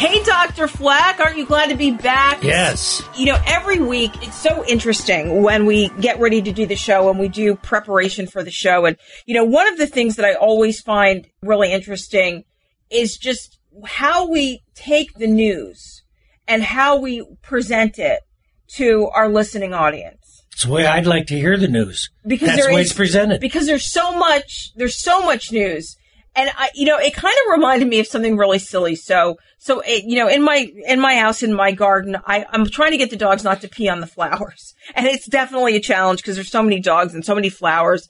Hey, Dr. Fleck, aren't you glad to be back? Yes. You know, every week it's so interesting when we get ready to do the show and we do preparation for the show. And, you know, one of the things that I always find really interesting is just how we take the news and how we present it to our listening audience. It's the way I'd like to hear the news. Because That's the way is- it's presented. because there's so much there's so much news and I, you know, it kind of reminded me of something really silly. So, so it, you know, in my in my house, in my garden, I, I'm trying to get the dogs not to pee on the flowers, and it's definitely a challenge because there's so many dogs and so many flowers,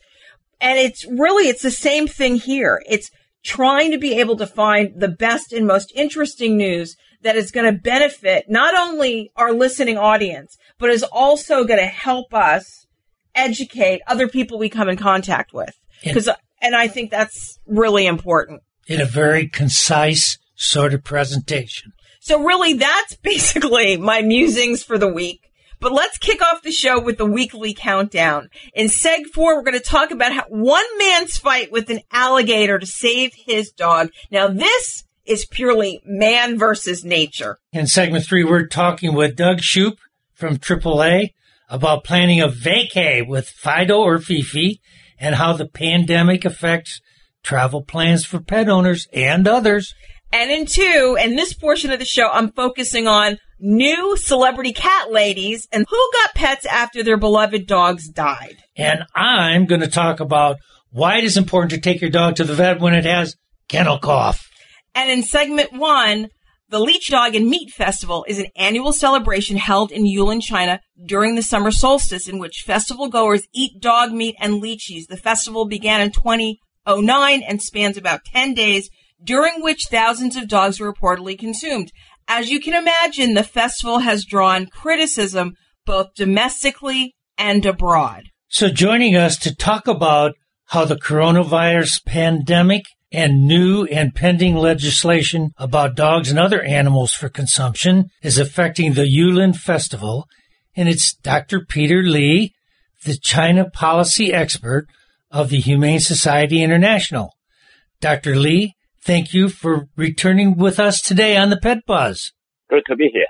and it's really it's the same thing here. It's trying to be able to find the best and most interesting news that is going to benefit not only our listening audience, but is also going to help us educate other people we come in contact with. Because, and I think that's really important. in a very concise sort of presentation. So really, that's basically my musings for the week. But let's kick off the show with the weekly countdown. In seg four, we're going to talk about how one man's fight with an alligator to save his dog. Now this is purely man versus nature. In segment three, we're talking with Doug Shupe from AAA about planning a vacay with Fido or Fifi and how the pandemic affects travel plans for pet owners and others. And in two, in this portion of the show, I'm focusing on new celebrity cat ladies and who got pets after their beloved dogs died. And I'm going to talk about why it is important to take your dog to the vet when it has kennel cough. And in segment one, the Lychee Dog and Meat Festival is an annual celebration held in Yulin, China during the summer solstice in which festival goers eat dog meat and lychees. The festival began in 2009 and spans about 10 days, during which thousands of dogs were reportedly consumed. As you can imagine, the festival has drawn criticism both domestically and abroad. So, joining us to talk about how the coronavirus pandemic and new and pending legislation about dogs and other animals for consumption is affecting the Yulin Festival, and it's Dr. Peter Li, the China policy expert of the Humane Society International. Dr. Li, thank you for returning with us today on the Pet Buzz. Good to be here.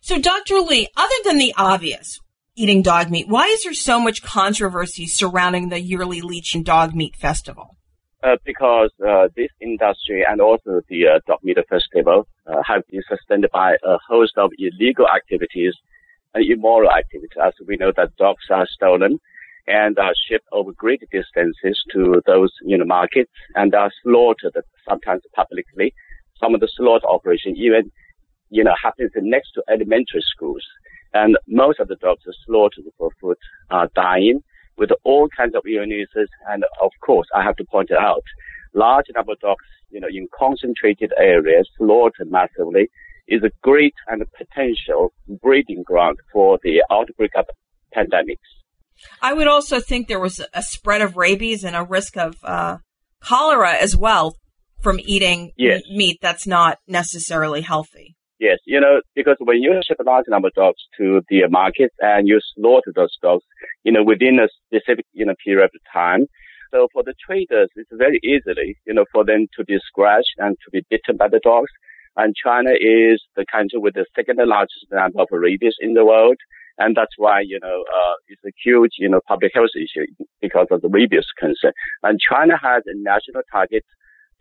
So, Dr. Li, other than the obvious, eating dog meat, why is there so much controversy surrounding the yearly Lychee and Dog Meat Festival? Uh, because uh, this industry and also the uh, dog meat festival uh, have been sustained by a host of illegal activities and immoral activities. As we know that dogs are stolen and are shipped over great distances to those in the markets and are slaughtered sometimes publicly. Some of the slaughter operation even, you know, happens next to elementary schools. And most of the dogs are slaughtered for food are dying with all kinds of illnesses. And of course, I have to point it out, large number of dogs, you know, in concentrated areas, slaughtered massively, is a great and potential breeding ground for the outbreak of pandemics. I would also think there was a spread of rabies and a risk of uh, cholera as well from eating Yes. meat that's not necessarily healthy. Yes, you know, because when you ship a large number of dogs to the market and you slaughter those dogs, you know, within a specific, you know, period of time. So for the traders, it's very easily, you know, for them to be scratched and to be bitten by the dogs. And China is the country with the second largest number of rabies in the world. And that's why, you know, uh, it's a huge, you know, public health issue because of the rabies concern. And China has a national target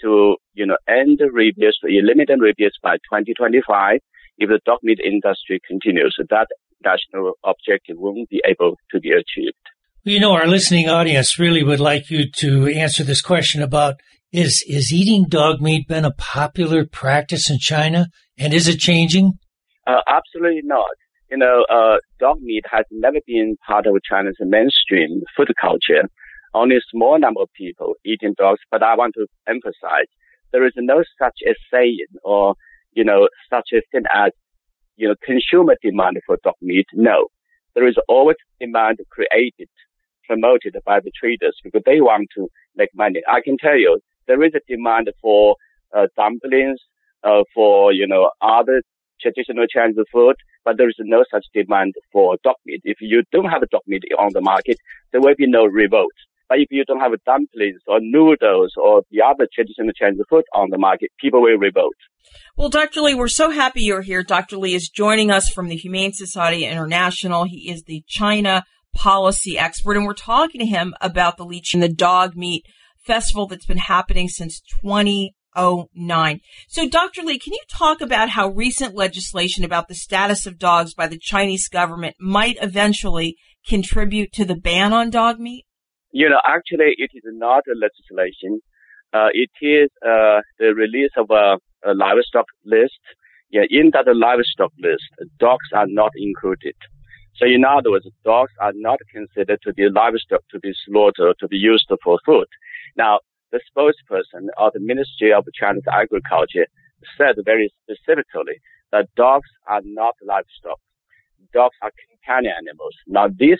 to, you know, end rabies, to eliminate rabies by 2025 if the dog meat industry continues. That national objective won't be able to be achieved. You know, our listening audience really would like you to answer this question about is is eating dog meat been a popular practice in China, and is it changing? Uh, absolutely not. You know, uh, dog meat has never been part of China's mainstream food culture. Only a small number of people eating dogs. But I want to emphasize there is no such a saying or, you know, such a thing as, you know, consumer demand for dog meat. No, there is always demand created, promoted by the traders because they want to make money. I can tell you there is a demand for uh, dumplings, uh, for, you know, other traditional Chinese food, but there is no such demand for dog meat. If you don't have a dog meat on the market, there will be no revolt. If you don't have dumplings or noodles or the other traditional Chinese food on the market, people will revolt. Well, Dr. Li, we're so happy you're here. Dr. Li is joining us from the Humane Society International. He is the China policy expert, and we're talking to him about the Li Qing the dog meat festival that's been happening since 2009. So, Dr. Li, can you talk about how recent legislation about the status of dogs by the Chinese government might eventually contribute to the ban on dog meat? You know, actually, it is not a legislation. Uh, it is uh, the release of a, a livestock list. Yeah, in that livestock list, dogs are not included. So in other words, dogs are not considered to be livestock to be slaughtered, to be used for food. Now, the spokesperson of the Ministry of China's Agriculture said very specifically that dogs are not livestock. Dogs are companion animals. Now, this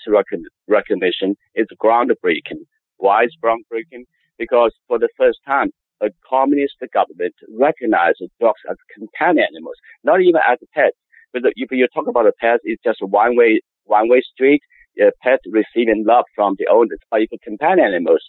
recognition is groundbreaking. Why is groundbreaking? Because for the first time, a communist government recognizes dogs as companion animals, not even as pets. But if you talk about a pet, it's just one way, one way street. A pet receiving love from the owners, but if companion animals,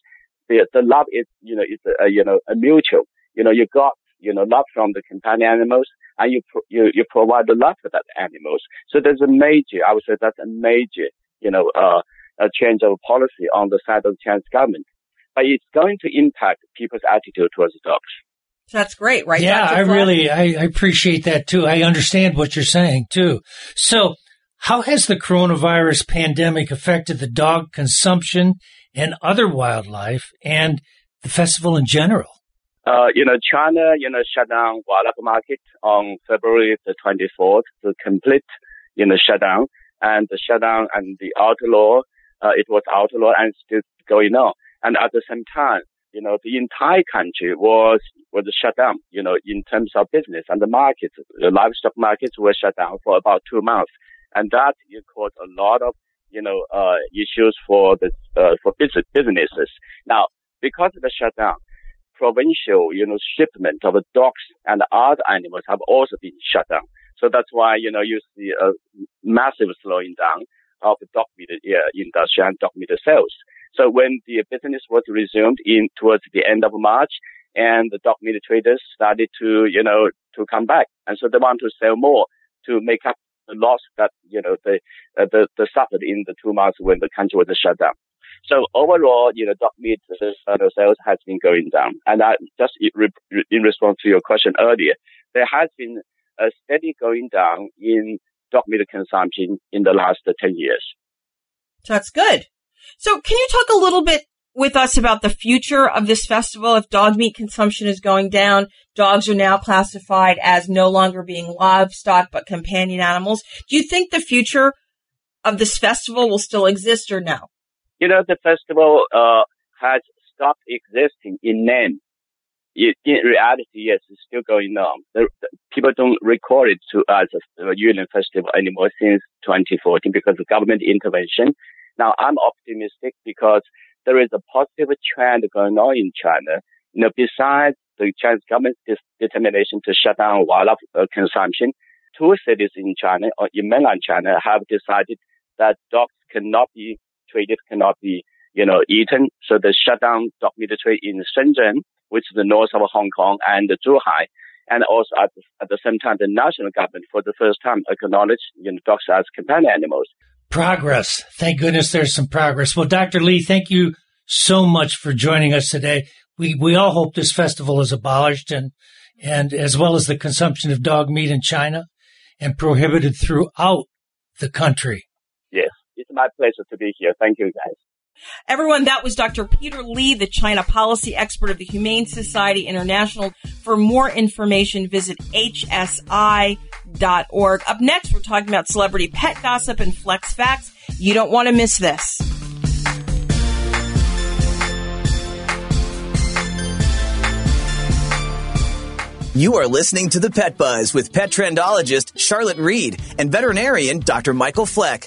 the, the love is, you know, is a, you know, a mutual. You know, you got, you know, love from the companion animals and you, pro- you, you provide the love for that animals. So there's a major, I would say that's a major, you know, uh, a change of policy on the side of the Chinese government. But it's going to impact people's attitude towards the dogs. That's great, right? Yeah, I really, I, I appreciate that too. I understand what you're saying too. So how has the coronavirus pandemic affected the dog consumption and other wildlife and the festival in general? Uh, you know, China, you know, shut down wildlife market on February the 24th, the complete, you know, shutdown and the shutdown and the outlaw, uh, it was outlaw and still going on. And at the same time, you know, the entire country was, was shut down, you know, in terms of business and the markets, the livestock markets were shut down for about two months. And that caused a lot of you know, uh, issues for the, uh, for business, businesses. Now, because of the shutdown, provincial, you know, shipment of dogs and other animals have also been shut down. So that's why, you know, you see a massive slowing down of the dog meat uh, industry and dog meat sales. So when the business was resumed in towards the end of March and the dog meat traders started to, you know, to come back. And so they want to sell more to make up the loss that you know they uh, the, the suffered in the two months when the country was shut down. So overall, you know, dog meat uh, sales has been going down. And I just in response to your question earlier, there has been a steady going down in dog meat consumption in the last uh, 10 years. That's good. So can you talk a little bit with us about the future of this festival. If dog meat consumption is going down, dogs are now classified as no longer being livestock but companion animals. Do you think the future of this festival will still exist or no? You know, the festival uh, has stopped existing in name. in reality, yes, it's still going on. The, the, people don't record it to as a, Yulin festival anymore since 2014 because of government intervention. Now, I'm optimistic because there is a positive trend going on in China. You know, besides the Chinese government's determination to shut down wildlife uh, consumption, two cities in China or in mainland China have decided that dogs cannot be traded, cannot be, you know, eaten. So they shut down dog meat trade in Shenzhen, which is the north of Hong Kong, and Zhuhai. And also at the, at the same time, the national government for the first time acknowledged you know, dogs as companion animals. Progress. Thank goodness there's some progress. Well, Dr. Li, thank you so much for joining us today. We, we all hope this festival is abolished and, and as well as the consumption of dog meat in China and prohibited throughout the country. It's my pleasure to be here. Thank you, guys. Everyone, that was Dr. Peter Li, the China policy expert of the Humane Society International. For more information, visit hsi.org. Up next, we're talking about celebrity pet gossip and flex facts. You don't want to miss this. You are listening to The Pet Buzz with pet trendologist Charlotte Reed and veterinarian Dr. Michael Fleck.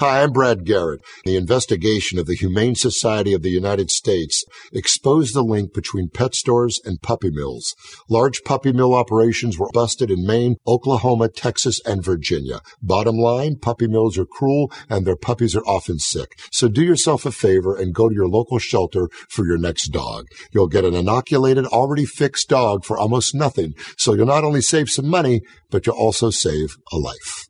Hi, I'm Brad Garrett. The investigation of the Humane Society of the United States exposed the link between pet stores and puppy mills. Large puppy mill operations were busted in Maine, Oklahoma, Texas, and Virginia. Bottom line, puppy mills are cruel and their puppies are often sick. So do yourself a favor and go to your local shelter for your next dog. You'll get an inoculated, already fixed dog for almost nothing. So you'll not only save some money, but you'll also save a life.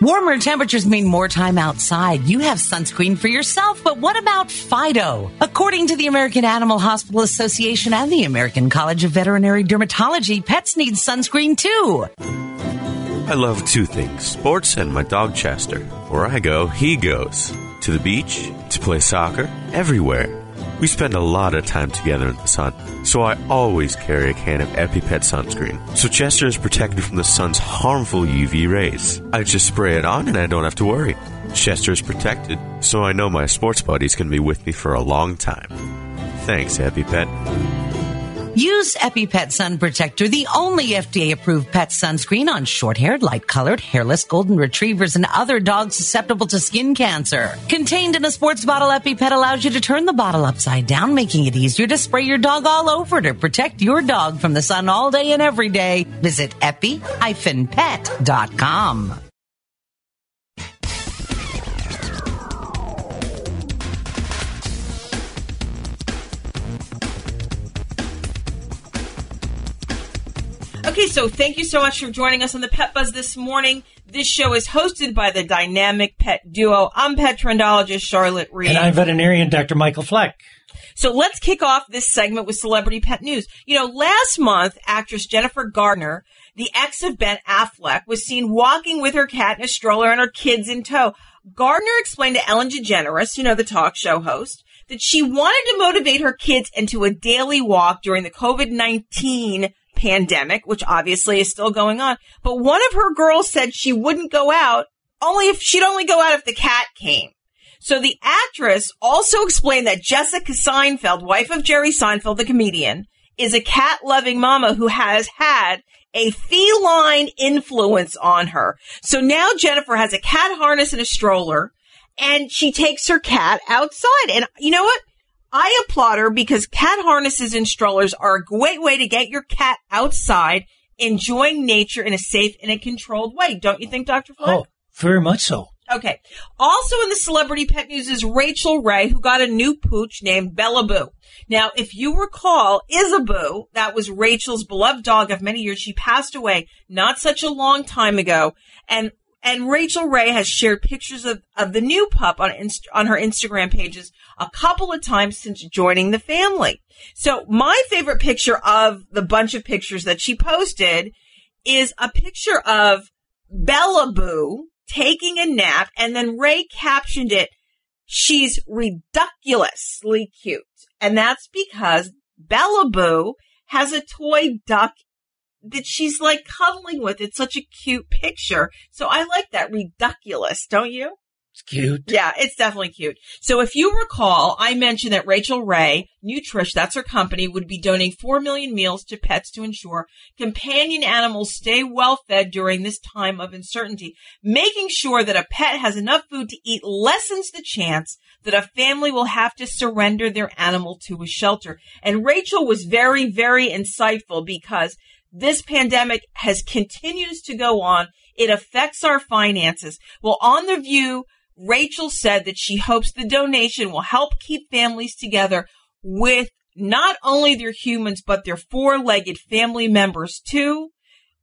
Warmer temperatures mean more time outside. You have sunscreen for yourself, but what about Fido? According to the American Animal Hospital Association and the American College of Veterinary Dermatology, pets need sunscreen too. I love two things sports and my dog Chester. Where I go, he goes. To the beach, to play soccer, everywhere. We spend a lot of time together in the sun, so I always carry a can of EpiPet sunscreen. So Chester is protected from the sun's harmful UV rays. I just spray it on and I don't have to worry. Chester is protected, so I know my sports buddies can be with me for a long time. Thanks, EpiPet. Use EpiPet Sun Protector, the only FDA approved pet sunscreen on short haired, light colored, hairless golden retrievers and other dogs susceptible to skin cancer. Contained in a sports bottle, EpiPet allows you to turn the bottle upside down, making it easier to spray your dog all over to protect your dog from the sun all day and every day. Visit epi-pet.com. Okay, so thank you so much for joining us on the Pet Buzz this morning. This show is hosted by the dynamic pet duo. I'm pet trendologist Charlotte Reed. And I'm veterinarian Dr. Michael Fleck. So let's kick off this segment with celebrity pet news. You know, last month, actress Jennifer Gardner, the ex of Ben Affleck, was seen walking with her cat in a stroller and her kids in tow. Gardner explained to Ellen DeGeneres, you know, the talk show host, that she wanted to motivate her kids into a daily walk during the COVID-19 pandemic, which obviously is still going on. But one of her girls said she wouldn't go out only if she'd only go out if the cat came. So the actress also explained that Jessica Seinfeld, wife of Jerry Seinfeld, the comedian, is a cat loving mama who has had a feline influence on her. So now Jennifer has a cat harness and a stroller and she takes her cat outside. And you know what? I applaud her because cat harnesses and strollers are a great way to get your cat outside, enjoying nature in a safe and a controlled way. Don't you think, Dr. Fleck? Oh, very much so. Okay. Also in the celebrity pet news is Rachael Ray, who got a new pooch named Bella Boo. Now, if you recall, Isaboo, that was Rachael's beloved dog of many years. She passed away not such a long time ago. And and Rachael Ray has shared pictures of, of the new pup on Inst- on her Instagram pages a couple of times since joining the family. So my favorite picture of the bunch of pictures that she posted is a picture of Bella Boo taking a nap and then Ray captioned it, she's ridiculously cute. And that's because Bella Boo has a toy duck that she's like cuddling with. It's such a cute picture. So I like that ridiculous, don't you? It's cute. Yeah, it's definitely cute. So if you recall, I mentioned that Rachael Ray, Nutrish, that's her company, would be donating 4 million meals to pets to ensure companion animals stay well fed during this time of uncertainty. Making sure that a pet has enough food to eat lessens the chance that a family will have to surrender their animal to a shelter. And Rachael was very, very insightful because this pandemic has continues to go on. It affects our finances. Well, on the view, Rachael said that she hopes the donation will help keep families together with not only their humans, but their four-legged family members too.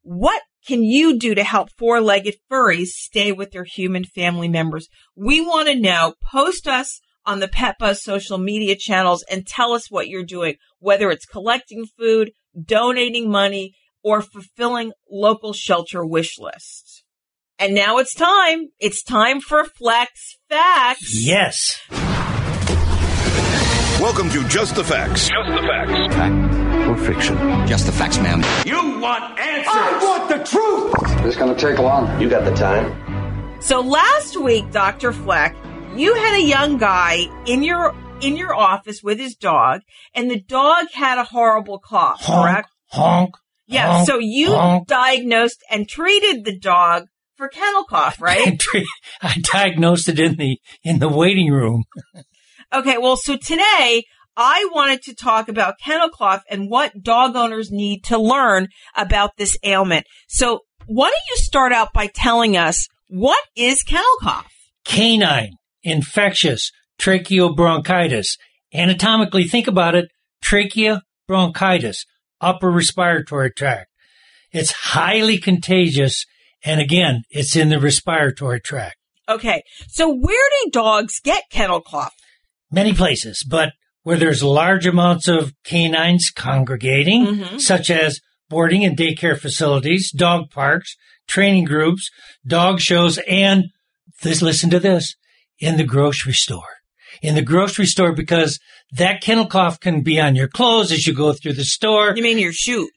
What can you do to help four-legged furries stay with their human family members? We want to know. Post us on the Pet Buzz social media channels and tell us what you're doing, whether it's collecting food, donating money, or fulfilling local shelter wish lists. And now it's time. It's time for Flex Facts. Yes. Welcome to Just the Facts. Just the facts. Fact or fiction. Just the facts, ma'am. You want answers. I want the truth. This gonna take long. You got the time? So last week, Dr. Fleck, you had a young guy in your in your office with his dog, and the dog had a horrible cough, Honk, correct? honk. Yeah. so you diagnosed and treated the dog for kennel cough, right? I diagnosed it in the in the waiting room. Okay, well, so today I wanted to talk about kennel cough and what dog owners need to learn about this ailment. So why don't you start out by telling us what is kennel cough? Canine infectious tracheobronchitis. Anatomically, think about it. Trachea bronchitis, upper respiratory tract. It's highly contagious. And again, it's in the respiratory tract. Okay, so where do dogs get kennel cough? Many places, but where there's large amounts of canines congregating, Mhm. such as boarding and daycare facilities, dog parks, training groups, dog shows, and this, listen to this, in the grocery store. In the grocery store, because that kennel cough can be on your clothes as you go through the store. You mean your shoes?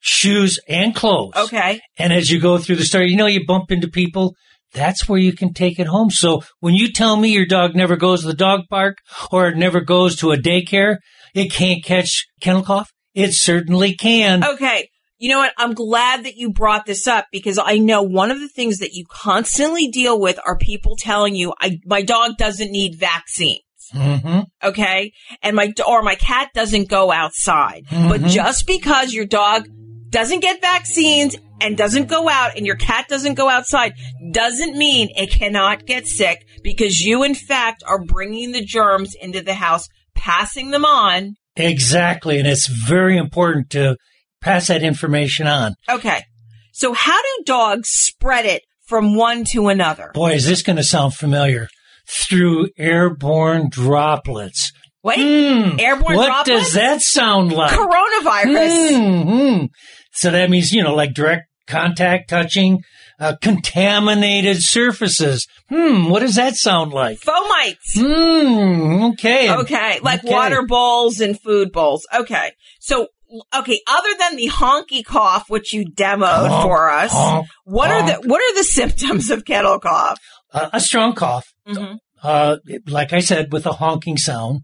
Shoes and clothes. Okay. And as you go through the store, you know, you bump into people. That's where you can take it home. So when you tell me your dog never goes to the dog park or it never goes to a daycare, it can't catch kennel cough. It certainly can. Okay. You know what? I'm glad that you brought this up because I know one of the things that you constantly deal with are people telling you, I, my dog doesn't need vaccines. hmm Okay. And my, or my cat doesn't go outside. But Mhm. just because your dog doesn't get vaccines and doesn't go out and your cat doesn't go outside doesn't mean it cannot get sick because you in fact are bringing the germs into the house, passing them on. Exactly. And it's very important to pass that information on. Okay. So how do dogs spread it from one to another? Boy, is this going to sound familiar. Through airborne droplets. Wait, Hmm, airborne what droplets? does that sound like? Coronavirus. Mhm. So that means, you know, like direct contact, touching, uh, contaminated surfaces. Hmm, what does that sound like? Fomites. Hmm, okay. Okay, like Okay. water bowls and food bowls. Okay. So, okay, other than the honky cough, which you demoed Honk, for us, honk, what are the what are the symptoms of kennel cough? Uh, a strong cough. Mhm. Uh, like I said, with a honking sound.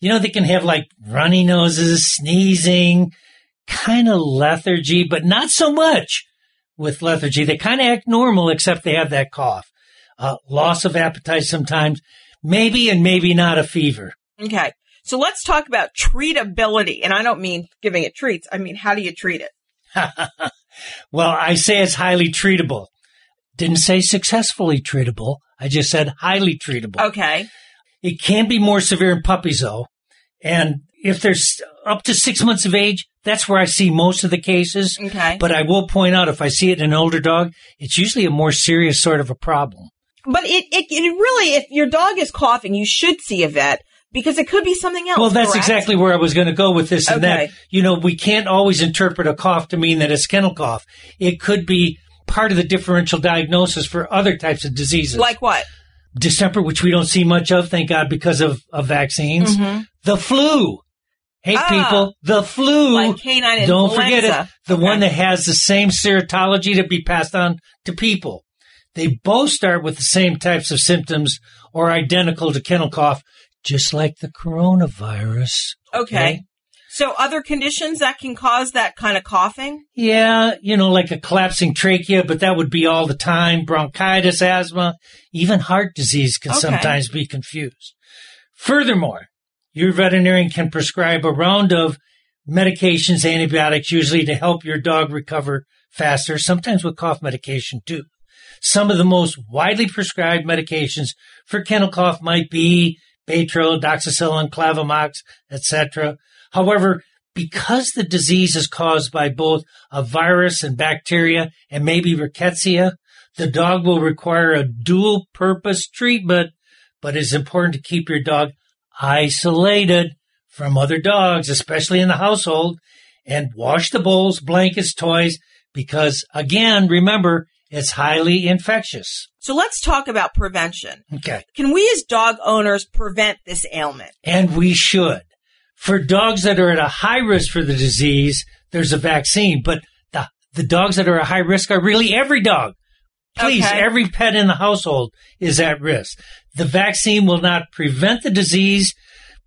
You know, they can have like runny noses, sneezing, kind of lethargy, but not so much with lethargy. They kind of act normal, except they have that cough. Uh, loss of appetite sometimes, maybe and maybe not a fever. Okay. So let's talk about treatability. And I don't mean giving it treats. I mean, how do you treat it? well, I say it's highly treatable. Didn't say successfully treatable. I just said highly treatable. Okay. It can be more severe in puppies though. And if there's up to six months of age, that's where I see most of the cases. Okay. But I will point out if I see it in an older dog, it's usually a more serious sort of a problem. But it, it, it really, if your dog is coughing, you should see a vet because it could be something else. Well, that's correct? exactly where I was going to go with this and Okay. that. You know, we can't always interpret a cough to mean that it's kennel cough. It could be part of the differential diagnosis for other types of diseases. Like what? distemper, which we don't see much of, thank God, because of, of vaccines. Mhm. The flu. Hey, Ah. people, the flu. Like canine Don't forget it. The Okay. one that has the same serotology to be passed on to people. They both start with the same types of symptoms or identical to kennel cough, just like the coronavirus. Okay. So other conditions that can cause that kind of coughing? Yeah, you know, like a collapsing trachea, but that would be all the time. Bronchitis, asthma, even heart disease can Okay. sometimes be confused. Furthermore, your veterinarian can prescribe a round of medications, antibiotics, usually to help your dog recover faster, sometimes with cough medication too. Some of the most widely prescribed medications for kennel cough might be Baytril, doxycycline, Clavamox, etc. However, because the disease is caused by both a virus and bacteria and maybe rickettsia, the dog will require a dual purpose treatment, but it's important to keep your dog isolated from other dogs, especially in the household, and wash the bowls, blankets, toys, because again, remember, It's highly infectious. So let's talk about prevention. Okay. Can we as dog owners prevent this ailment? And we should. For dogs that are at a high risk for the disease, there's a vaccine, but the, the dogs that are at high risk are really every dog. Please, Okay. every pet in the household is at risk. The vaccine will not prevent the disease,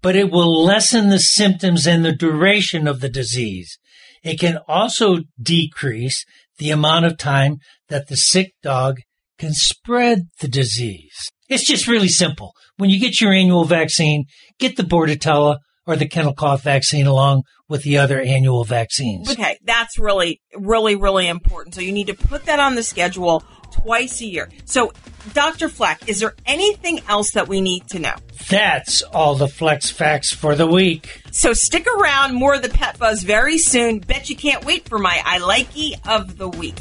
but it will lessen the symptoms and the duration of the disease. It can also decrease the amount of time that the sick dog can spread the disease. It's just really simple. When you get your annual vaccine, get the Bordetella or the kennel cough vaccine along with the other annual vaccines. Okay, that's really, really, really important. So you need to put that on the schedule twice a year. So, Dr. Fleck, is there anything else that we need to know? That's all the flex facts for the week. So stick around, more of the Pet Buzz very soon. Bet you can't wait for my I likey of the week.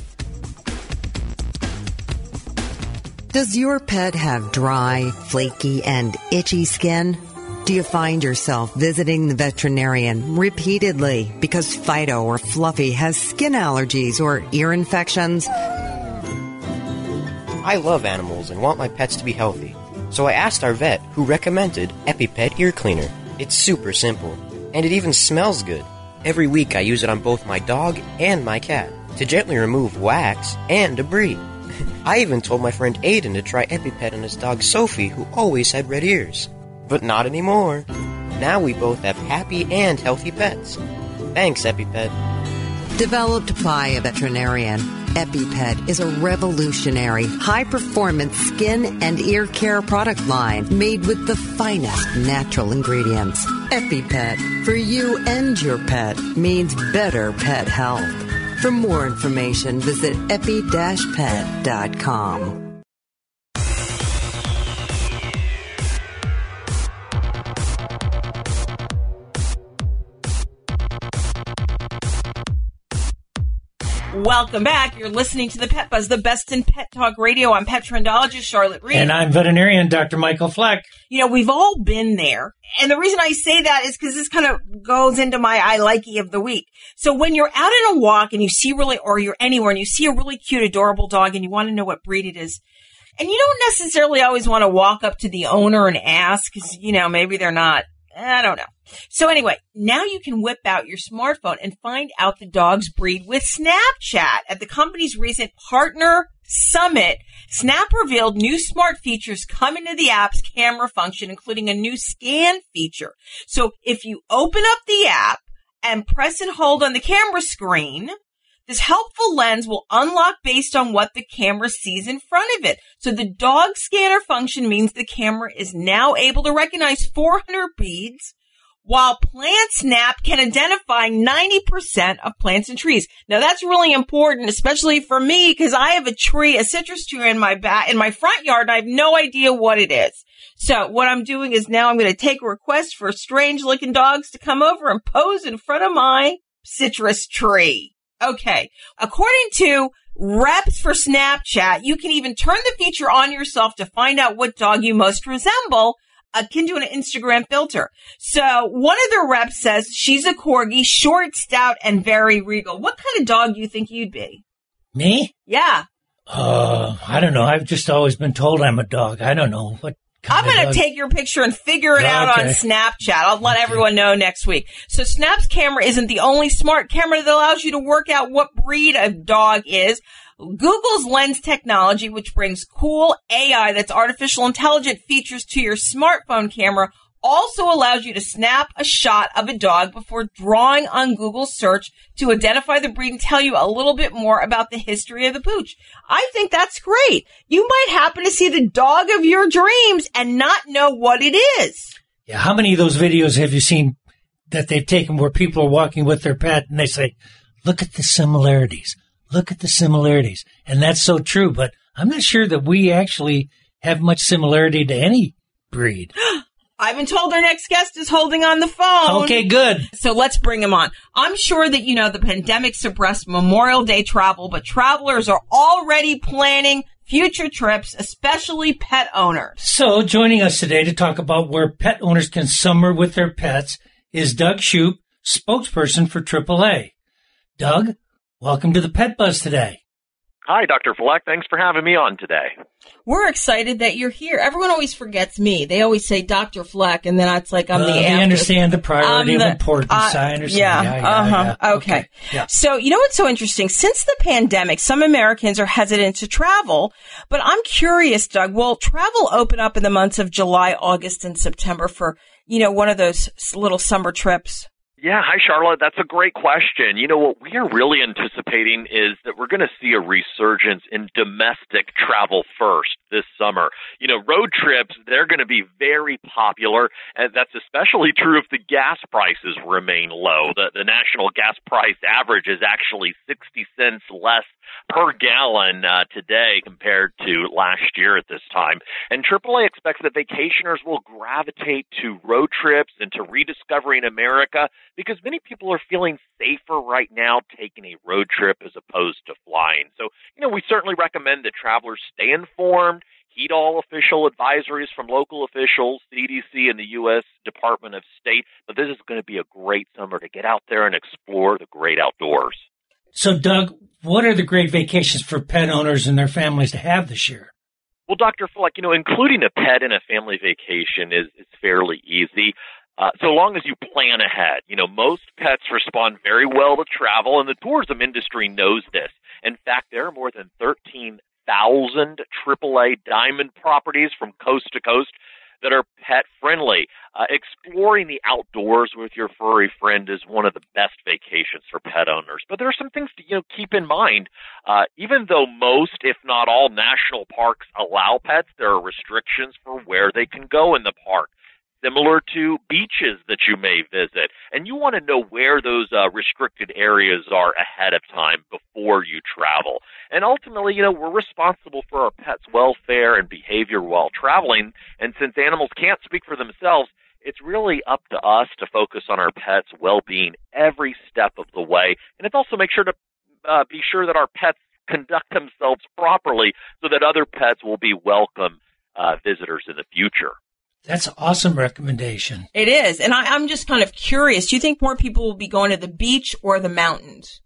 Does your pet have dry, flaky, and itchy skin? Do you find yourself visiting the veterinarian repeatedly because Fido or Fluffy has skin allergies or ear infections? I love animals and want my pets to be healthy. So I asked our vet, who recommended EpiPet Ear Cleaner. It's super simple, and it even smells good. Every week I use it on both my dog and my cat to gently remove wax and debris. I even told my friend Aiden to try EpiPet on his dog Sophie, who always had red ears. But not anymore. Now we both have happy and healthy pets. Thanks, EpiPet. Developed by a veterinarian, EpiPet is a revolutionary, high performance skin and ear care product line made with the finest natural ingredients. EpiPet, for you and your pet, means better pet health. For more information, visit epi-pet.com. Welcome back. You're listening to the Pet Buzz, the best in pet talk radio. I'm pet trendologist Charlotte Reed. And I'm veterinarian Dr. Michael Fleck. you know, we've all been there. And the reason I say that is because this kind of goes into my I likey of the week. So when you're out on a walk and you see really, or you're anywhere and you see a really cute, adorable dog and you want to know what breed it is, and you don't necessarily always want to walk up to the owner and ask, cause, you know, maybe they're not, I don't know. So anyway, now you can whip out your smartphone and find out the dog's breed with Snapchat. At the company's recent partner summit, Snap revealed new smart features coming to the app's camera function, including a new scan feature. So if you open up the app and press and hold on the camera screen, this helpful lens will unlock based on what the camera sees in front of it. So the dog scanner function means the camera is now able to recognize 400 beads, while Plant Snap can identify 90% of plants and trees. Now that's really important, especially for me, because I have a tree, a citrus tree in my back, in my front yard, and I have no idea what it is. So what I'm doing is now I'm going to take a request for strange looking dogs to come over and pose in front of my citrus tree. Okay. According to reps for Snapchat, you can even turn the feature on yourself to find out what dog you most resemble, akin to an Instagram filter. So one of the reps says she's a corgi, short, stout, and very regal. What kind of dog do you think you'd be? Me? Yeah. Uh, I don't know. I've just always been told I'm a dog. I don't know what. I'm going to take your picture and figure it out on Snapchat. I'll let everyone know next week. So Snap's camera isn't the only smart camera that allows you to work out what breed a dog is. Google's lens technology, which brings cool AI that's artificial intelligent features to your smartphone camera, also allows you to snap a shot of a dog before drawing on Google search to identify the breed and tell you a little bit more about the history of the pooch. I think that's great. You might happen to see the dog of your dreams and not know what it is. Yeah, how many of those videos have you seen that they've taken where people are walking with their pet and they say, look at the similarities, look at the similarities. And that's so true, but I'm not sure that we actually have much similarity to any breed. I've been told our next guest is holding on the phone. Okay, good. So let's bring him on. I'm sure that you know the pandemic suppressed Memorial Day travel, but travelers are already planning future trips, especially pet owners. So joining us today to talk about where pet owners can summer with their pets is Doug Shupe, spokesperson for AAA. Doug, welcome to the Pet Buzz today. Hi, Dr. Fleck. Thanks for having me on today. We're excited that you're here. Everyone always forgets me. They always say Dr. Fleck, and then it's like I'm well, the. I understand the priority I'm of the, importance. uh, I understand. Yeah. Yeah, yeah, uh-huh. yeah. Okay. Yeah. So you know what's so interesting? Since the pandemic, some Americans are hesitant to travel, but I'm curious, Doug. Will travel open up in the months of July, August, and September for you know one of those little summer trips? Yeah, hi Charlotte. That's a great question. You know what we are really anticipating is that we're going to see a resurgence in domestic travel first this summer. You know, road trips, they're going to be very popular and that's especially true if the gas prices remain low. The the national gas price average is actually 60 cents less per gallon uh, today compared to last year at this time. And AAA expects that vacationers will gravitate to road trips and to rediscovering America because many people are feeling safer right now taking a road trip as opposed to flying. So, you know, we certainly recommend that travelers stay informed, heed all official advisories from local officials, CDC, and the U.S. Department of State. But this is going to be a great summer to get out there and explore the great outdoors. So, Doug, what are the great vacations for pet owners and their families to have this year? Well, Dr. Fleck, you know, including a pet in a family vacation is, is fairly easy. Uh, so long as you plan ahead. You know, most pets respond very well to travel, and the tourism industry knows this. In fact, there are more than 13,000 AAA diamond properties from coast to coast that are pet friendly. Uh, exploring the outdoors with your furry friend is one of the best vacations for pet owners. But there are some things to you know keep in mind. Uh, even though most, if not all, national parks allow pets, there are restrictions for where they can go in the park similar to beaches that you may visit. And you want to know where those uh, restricted areas are ahead of time before you travel. And ultimately, you know, we're responsible for our pets' welfare and behavior while traveling. And since animals can't speak for themselves, it's really up to us to focus on our pets' well-being every step of the way. And it's also make sure to uh, be sure that our pets conduct themselves properly so that other pets will be welcome uh, visitors in the future. That's an awesome recommendation. It is. And I, I'm just kind of curious. Do you think more people will be going to the beach or the mountains?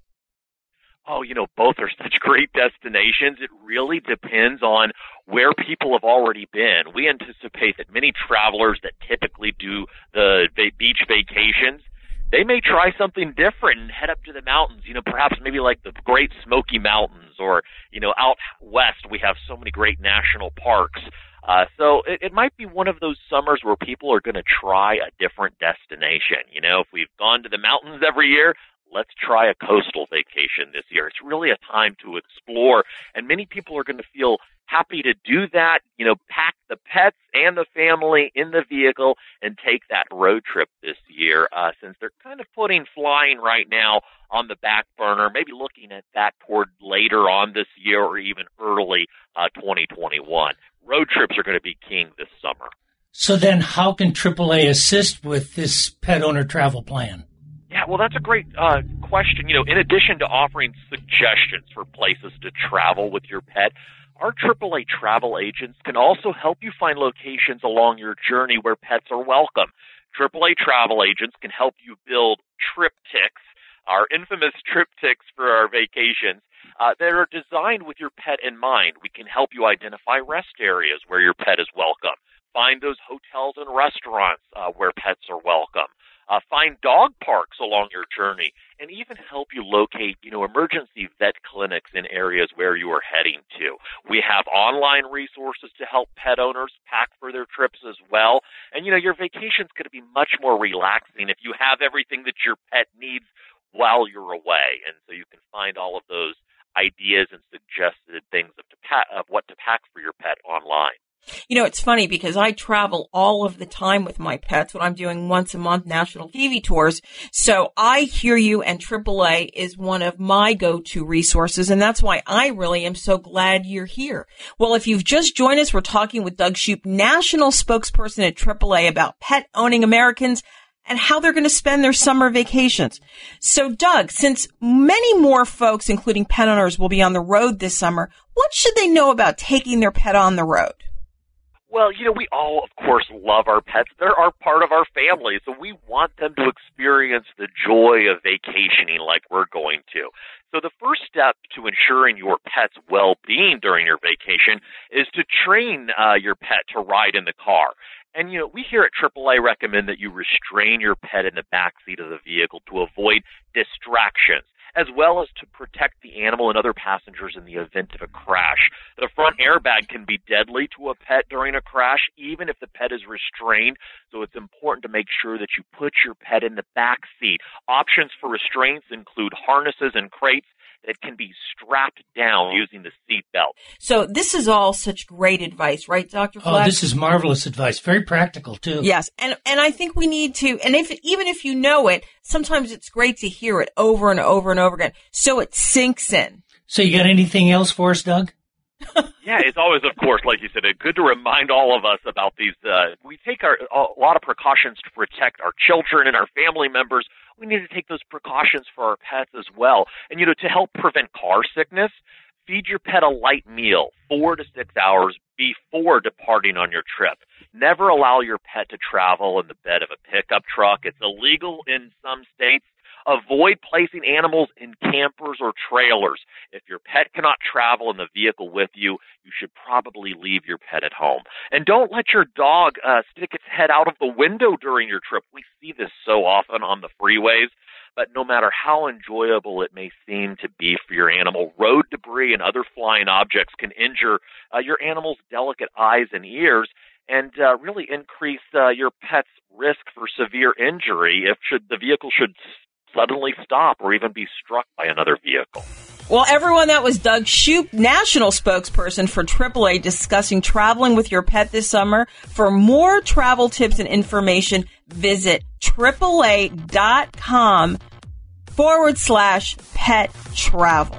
Oh, you know, both are such great destinations. It really depends on where people have already been. We anticipate that many travelers that typically do the beach vacations, they may try something different and head up to the mountains. You know, perhaps maybe like the Great Smoky Mountains or, you know, out west we have so many great national parks. Uh, so it, it might be one of those summers where people are going to try a different destination. You know, if we've gone to the mountains every year, let's try a coastal vacation this year. It's really a time to explore, and many people are going to feel happy to do that. You know, pack the pets and the family in the vehicle and take that road trip this year, uh, since they're kind of putting flying right now on the back burner, maybe looking at that toward later on this year or even early uh, 2021. Road trips are going to be king this summer. So then, how can AAA assist with this pet owner travel plan? Yeah, well, that's a great uh, question. You know, in addition to offering suggestions for places to travel with your pet, our AAA travel agents can also help you find locations along your journey where pets are welcome. AAA travel agents can help you build TripTiks, our infamous TripTiks for our vacations, uh, that are designed with your pet in mind. We can help you identify rest areas where your pet is welcome, find those hotels and restaurants uh, where pets are welcome. Uh, find dog parks along your journey, and even help you locate, you know, emergency vet clinics in areas where you are heading to. We have online resources to help pet owners pack for their trips as well. And you know, your vacation's going to be much more relaxing if you have everything that your pet needs while you're away, and so you can find all of those ideas and suggested things of, to pack, of what to pack for your pet online. You know, it's funny because I travel all of the time with my pets when I'm doing once a month national TV tours. So I hear you and AAA is one of my go-to resources. And that's why I really am so glad you're here. Well, if you've just joined us, we're talking with Doug Shupe, national spokesperson at AAA about pet owning Americans and how they're going to spend their summer vacations. So Doug, since many more folks, including pet owners, will be on the road this summer, what should they know about taking their pet on the road? Well, you know, we all, of course, love our pets. They're our part of our family, so we want them to experience the joy of vacationing like we're going to. So the first step to ensuring your pet's well-being during your vacation is to train uh, your pet to ride in the car. And you know, we here at AAA recommend that you restrain your pet in the back seat of the vehicle to avoid distractions as well as to protect the animal and other passengers in the event of a crash. The front airbag can be deadly to a pet during a crash, even if the pet is restrained, so it's important to make sure that you put your pet in the back seat. Options for restraints include harnesses and crates that can be strapped down using the seat belt. So this is all such great advice, right, Dr. Fleck? Oh, this is marvelous advice. Very practical too. Yes. And, and I think we need to, and if, even if you know it, sometimes it's great to hear it over and over and over again. So it sinks in. So you got anything else for us, Doug? yeah, it's always, of course, like you said, good to remind all of us about these. Uh, we take our, a lot of precautions to protect our children and our family members. We need to take those precautions for our pets as well. And, you know, to help prevent car sickness, feed your pet a light meal four to six hours before departing on your trip. Never allow your pet to travel in the bed of a pickup truck. It's illegal in some states. Avoid placing animals in campers or trailers. If your pet cannot travel in the vehicle with you, you should probably leave your pet at home. And don't let your dog uh, stick its head out of the window during your trip. We see this so often on the freeways. But no matter how enjoyable it may seem to be for your animal, road debris and other flying objects can injure uh, your animal's delicate eyes and ears and uh, really increase uh, your pet's risk for severe injury if should the vehicle should suddenly stop or even be struck by another vehicle. Well, everyone, that was Doug Shupe, national spokesperson for AAA, discussing traveling with your pet this summer. For more travel tips and information, visit AAA.com forward slash pet travel.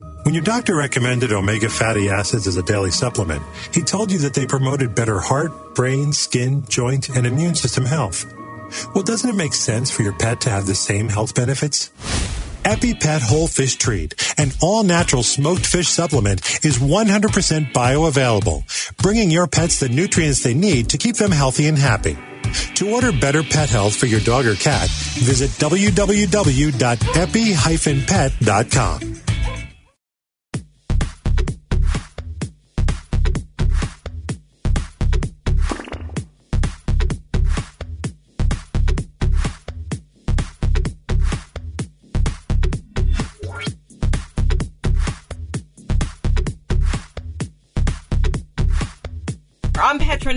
When your doctor recommended omega fatty acids as a daily supplement, he told you that they promoted better heart, brain, skin, joint, and immune system health. Well, doesn't it make sense for your pet to have the same health benefits? EpiPet Whole Fish Treat, an all natural smoked fish supplement, is 100% bioavailable, bringing your pets the nutrients they need to keep them healthy and happy. To order better pet health for your dog or cat, visit www.epi-pet.com.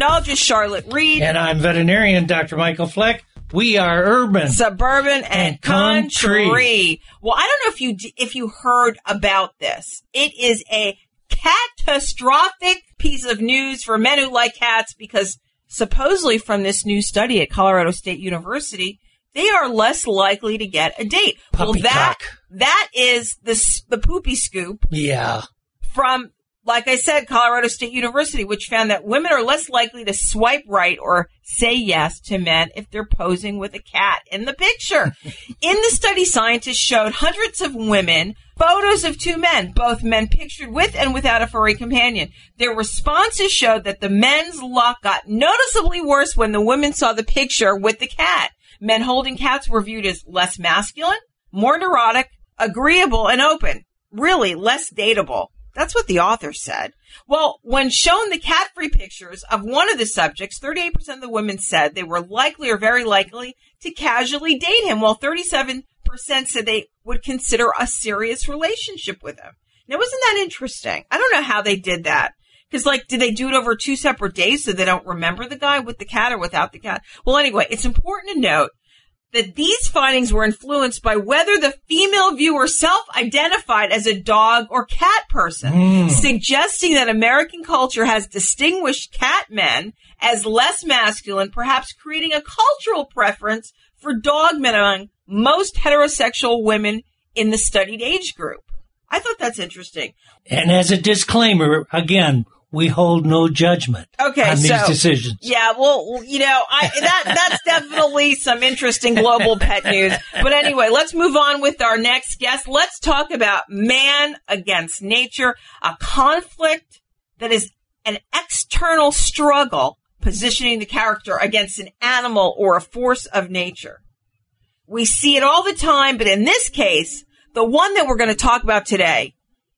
I'm Charlotte Reed. And I'm veterinarian Dr. Michael Fleck. We are urban, suburban, and, and country. country. Well, I don't know if you if you heard about this. It is a catastrophic piece of news for men who like cats because supposedly from this new study at Colorado State University, they are less likely to get a date. Puppy well, that cock. that is the the poopy scoop Yeah. from, like I said, Colorado State University, which found that women are less likely to swipe right or say yes to men if they're posing with a cat in the picture. in the study, scientists showed hundreds of women photos of two men, both men pictured with and without a furry companion. Their responses showed that the men's luck got noticeably worse when the women saw the picture with the cat. Men holding cats were viewed as less masculine, more neurotic, agreeable, and open. Really less dateable. That's what the author said. Well, when shown the cat free pictures of one of the subjects, 38% of the women said they were likely or very likely to casually date him, while 37% said they would consider a serious relationship with him. Now, isn't that interesting? I don't know how they did that. Because, like, did they do it over two separate days so they don't remember the guy with the cat or without the cat? Well, anyway, it's important to note that these findings were influenced by whether the female viewer self-identified as a dog or cat person, Mm. suggesting that American culture has distinguished cat men as less masculine, perhaps creating a cultural preference for dog men among most heterosexual women in the studied age group. I thought that's interesting. And as a disclaimer, again, we hold no judgment Okay, on these so decisions. yeah, well, you know, I that that's definitely some interesting global pet news. But anyway, let's move on with our next guest. Let's talk about man against nature, a conflict that is an external struggle positioning the character against an animal or a force of nature. We see it all the time, but in this case, the one that we're going to talk about today,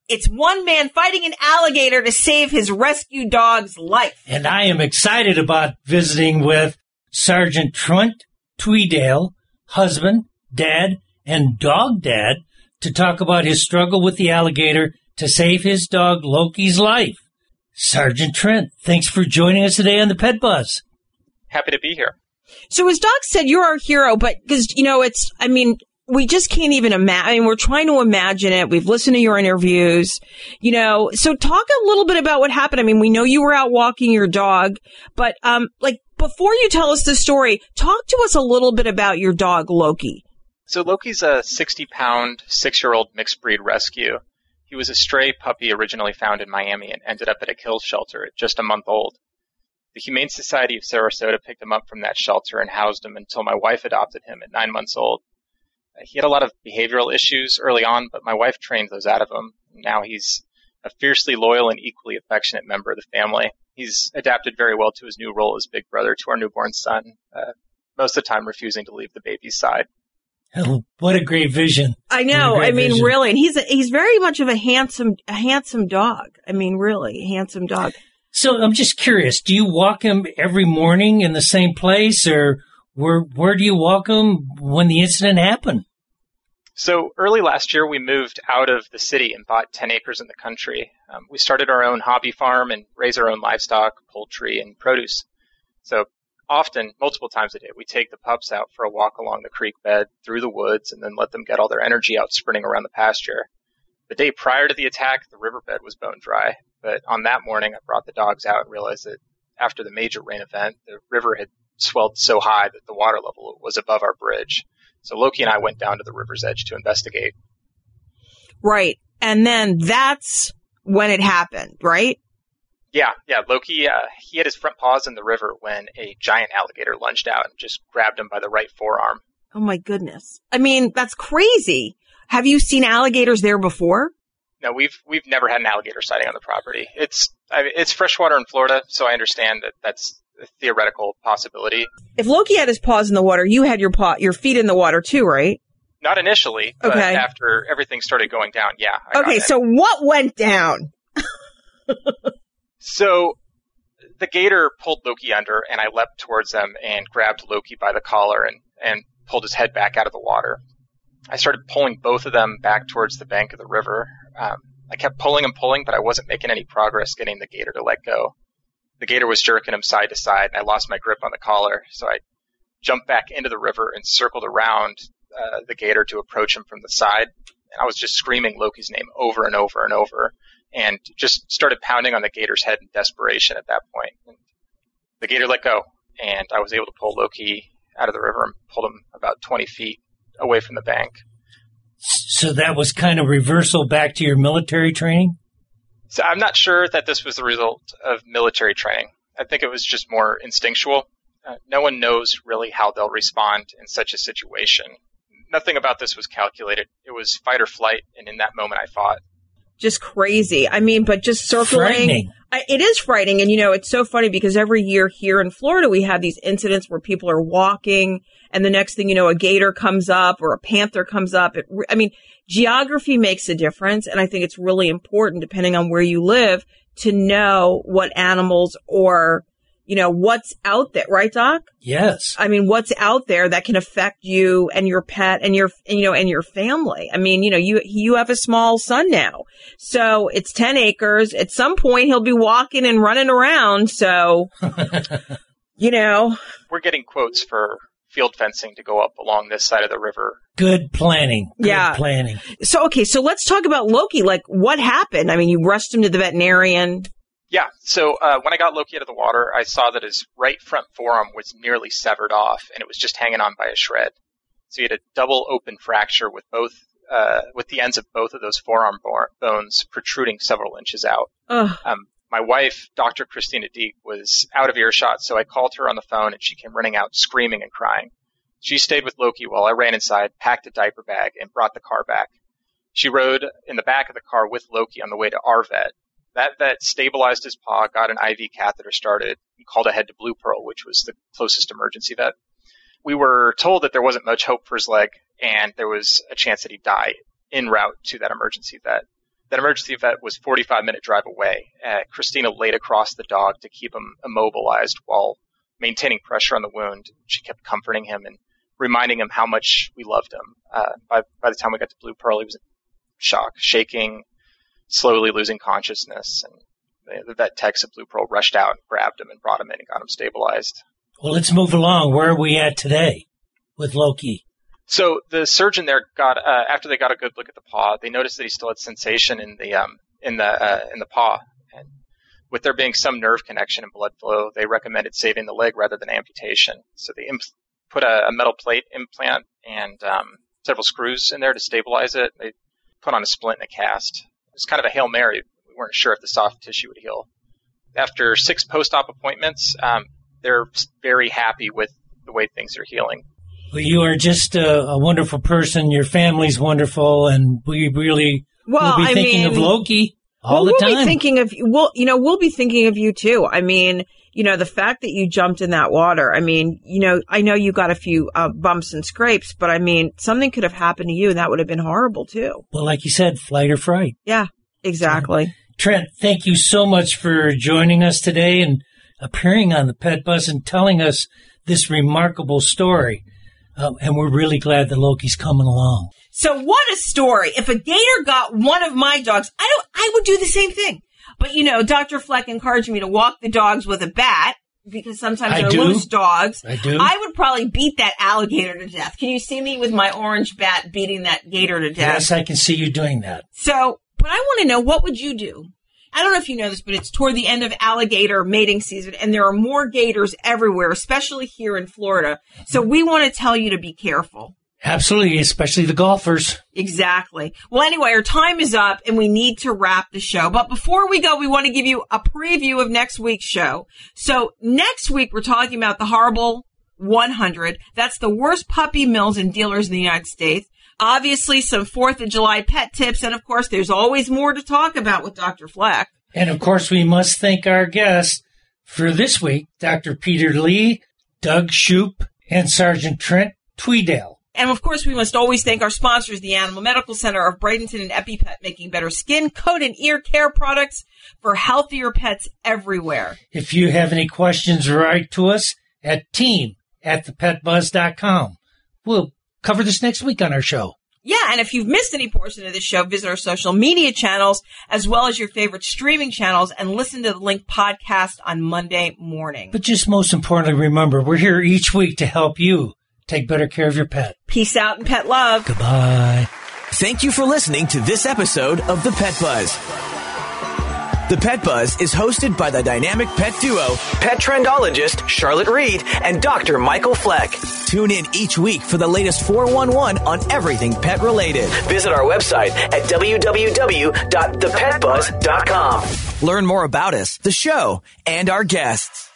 it's one man fighting an alligator to save his rescue dog's life. And I am excited about visiting with Sergeant Trent Tweeddale, husband, dad, and dog dad, to talk about his struggle with the alligator to save his dog Loki's life. Sergeant Trent, thanks for joining us today on the Pet Buzz. Happy to be here. So as Doc said, you're our hero, but because, you know, it's, I mean, we just can't even imagine. We're trying to imagine it. We've listened to your interviews, you know, so talk a little bit about what happened. I mean, we know you were out walking your dog, but, um, like before you tell us the story, talk to us a little bit about your dog, Loki. So Loki's a 60 pound, six year old mixed breed rescue. He was a stray puppy originally found in Miami and ended up at a kill shelter at just a month old. The Humane Society of Sarasota picked him up from that shelter and housed him until my wife adopted him at nine months old. He had a lot of behavioral issues early on, but my wife trained those out of him. Now he's a fiercely loyal and equally affectionate member of the family. He's adapted very well to his new role as big brother to our newborn son, uh, most of the time refusing to leave the baby's side. Oh, what a great vision. I know. I mean, vision. really, and he's a, he's very much of a handsome, a handsome dog. I mean, really, handsome dog. So I'm just curious, do you walk him every morning in the same place or where, where do you walk him when the incident happened? So early last year, we moved out of the city and bought 10 acres in the country. Um, we started our own hobby farm and raise our own livestock, poultry, and produce. So often, multiple times a day, we take the pups out for a walk along the creek bed, through the woods, and then let them get all their energy out sprinting around the pasture. The day prior to the attack, the riverbed was bone dry, but on that morning, I brought the dogs out and realized that after the major rain event, the river had swelled so high that the water level was above our bridge. So Loki and I went down to the river's edge to investigate. Right. And then that's when it happened, right? Yeah, yeah. Loki, uh, he had his front paws in the river when a giant alligator lunged out and just grabbed him by the right forearm. Oh my goodness. I mean, that's crazy. Have you seen alligators there before? No, we've we've never had an alligator sighting on the property. It's I mean, it's freshwater in Florida, so I understand that that's theoretical possibility. If Loki had his paws in the water, you had your paw, your feet in the water too, right? Not initially, but Okay. after everything started going down, yeah. I Okay, so what went down? So the gator pulled Loki under, and I leapt towards them and grabbed Loki by the collar and, and pulled his head back out of the water. I started pulling both of them back towards the bank of the river. Um, I kept pulling and pulling, but I wasn't making any progress getting the gator to let go. The gator was jerking him side to side, and I lost my grip on the collar, so I jumped back into the river and circled around uh, the gator to approach him from the side. And I was just screaming Loki's name over and over and over, and just started pounding on the gator's head in desperation at that point. And the gator let go, and I was able to pull Loki out of the river and pulled him about 20 feet away from the bank. So that was kind of reversal back to your military training? So I'm not sure that this was the result of military training. I think it was just more instinctual. Uh, no one knows really how they'll respond in such a situation. Nothing about this was calculated. It was fight or flight, and in that moment I fought. Just crazy. I mean, but just circling. I, it is frightening. And, you know, it's so funny because every year here in Florida, we have these incidents where people are walking and the next thing you know, a gator comes up or a panther comes up. It, I mean, geography makes a difference. And I think it's really important, depending on where you live, to know what animals or, you know, what's out there, right, Doc? Yes. I mean, what's out there that can affect you and your pet and your, you know, and your family. I mean, you know, you, you have a small son now. So it's 10 acres. At some point he'll be walking and running around. So, you know, We're getting quotes for field fencing to go up along this side of the river. Good planning. Good Yeah. planning. so, okay. So let's talk about Loki. Like what happened? I mean, you rushed him to the veterinarian. Yeah. So uh, when I got Loki out of the water, I saw that his right front forearm was nearly severed off, and it was just hanging on by a shred. So he had a double open fracture with both uh, with the ends of both of those forearm bones protruding several inches out. Um, my wife, Dr. Christina Deek, was out of earshot, so I called her on the phone, and she came running out screaming and crying. She stayed with Loki while I ran inside, packed a diaper bag, and brought the car back. She rode in the back of the car with Loki on the way to our vet. That vet stabilized his paw, got an IV catheter started, and called ahead to Blue Pearl, which was the closest emergency vet. We were told that there wasn't much hope for his leg, and there was a chance that he'd die en route to that emergency vet. That emergency vet was 45 minute drive away. Uh, Christina laid across the dog to keep him immobilized while maintaining pressure on the wound. She kept comforting him and reminding him how much we loved him. Uh, by, by the time we got to Blue Pearl, he was in shock, shaking, slowly losing consciousness. And the vet techs at Blue Pearl rushed out and grabbed him and brought him in and got him stabilized. Well, let's move along. Where are we at today with Loki? So the surgeon there got uh, after they got a good look at the paw, they noticed that he still had sensation in the um, in the uh, in the paw, and with there being some nerve connection and blood flow, they recommended saving the leg rather than amputation. So they imp- put a, a, metal plate implant and um, several screws in there to stabilize it. They put on a splint and a cast. It was kind of a hail mary. We weren't sure if the soft tissue would heal. After six post-op appointments, um, they're very happy with the way things are healing. Well, you are just a, a wonderful person. Your family's wonderful, and we really well, will be I thinking mean, of Loki all well, the we'll time. be thinking of we'll you know we'll be thinking of you too. I mean, you know, the fact that you jumped in that water. I mean, you know, I know you got a few uh, bumps and scrapes, but I mean, something could have happened to you, and that would have been horrible too. well, like you said, flight or fright. Yeah, exactly. Trent, thank you so much for joining us today and appearing on the Pet Buzz and telling us this remarkable story. Uh, and we're really glad that Loki's coming along. So what a story! If a gator got one of my dogs, I don't. I would do the same thing. But you know, Dr. Fleck encouraged me to walk the dogs with a bat because sometimes I they're do. loose dogs. I do. I would probably beat that alligator to death. Can you see me with my orange bat beating that gator to death? Yes, I can see you doing that. So, but I want to know what would you do? I don't know if you know this, but it's toward the end of alligator mating season and there are more gators everywhere, especially here in Florida. So we want to tell you to be careful. Absolutely, especially the golfers. Exactly. Well, anyway, our time is up and we need to wrap the show. But before we go, we want to give you a preview of next week's show. So next week, we're talking about the horrible 100. That's the worst puppy mills and dealers in the United States. Obviously, some 4th of July pet tips. And of course, there's always more to talk about with Dr. Fleck. And of course, we must thank our guests for this week, Dr. Peter Li, Doug Shupe, and Sergeant Trent Tweeddale. And of course, we must always thank our sponsors, the Animal Medical Center of Bradenton and EpiPet, making better skin, coat, and ear care products for healthier pets everywhere. If you have any questions, write to us at team at thepetbuzz.com. We'll cover this next week on our show. Yeah, and if you've missed any portion of this show, visit our social media channels as well as your favorite streaming channels and listen to the Link podcast on Monday morning. But just most importantly, remember, we're here each week to help you take better care of your pet. Peace out and pet love. Goodbye. Thank you for listening to this episode of The Pet Buzz. The Pet Buzz is hosted by the dynamic pet duo, pet trendologist Charlotte Reed and Dr. Michael Fleck. Tune in each week for the latest 411 on everything pet related. Visit our website at www.thepetbuzz.com. Learn more about us, the show, and our guests.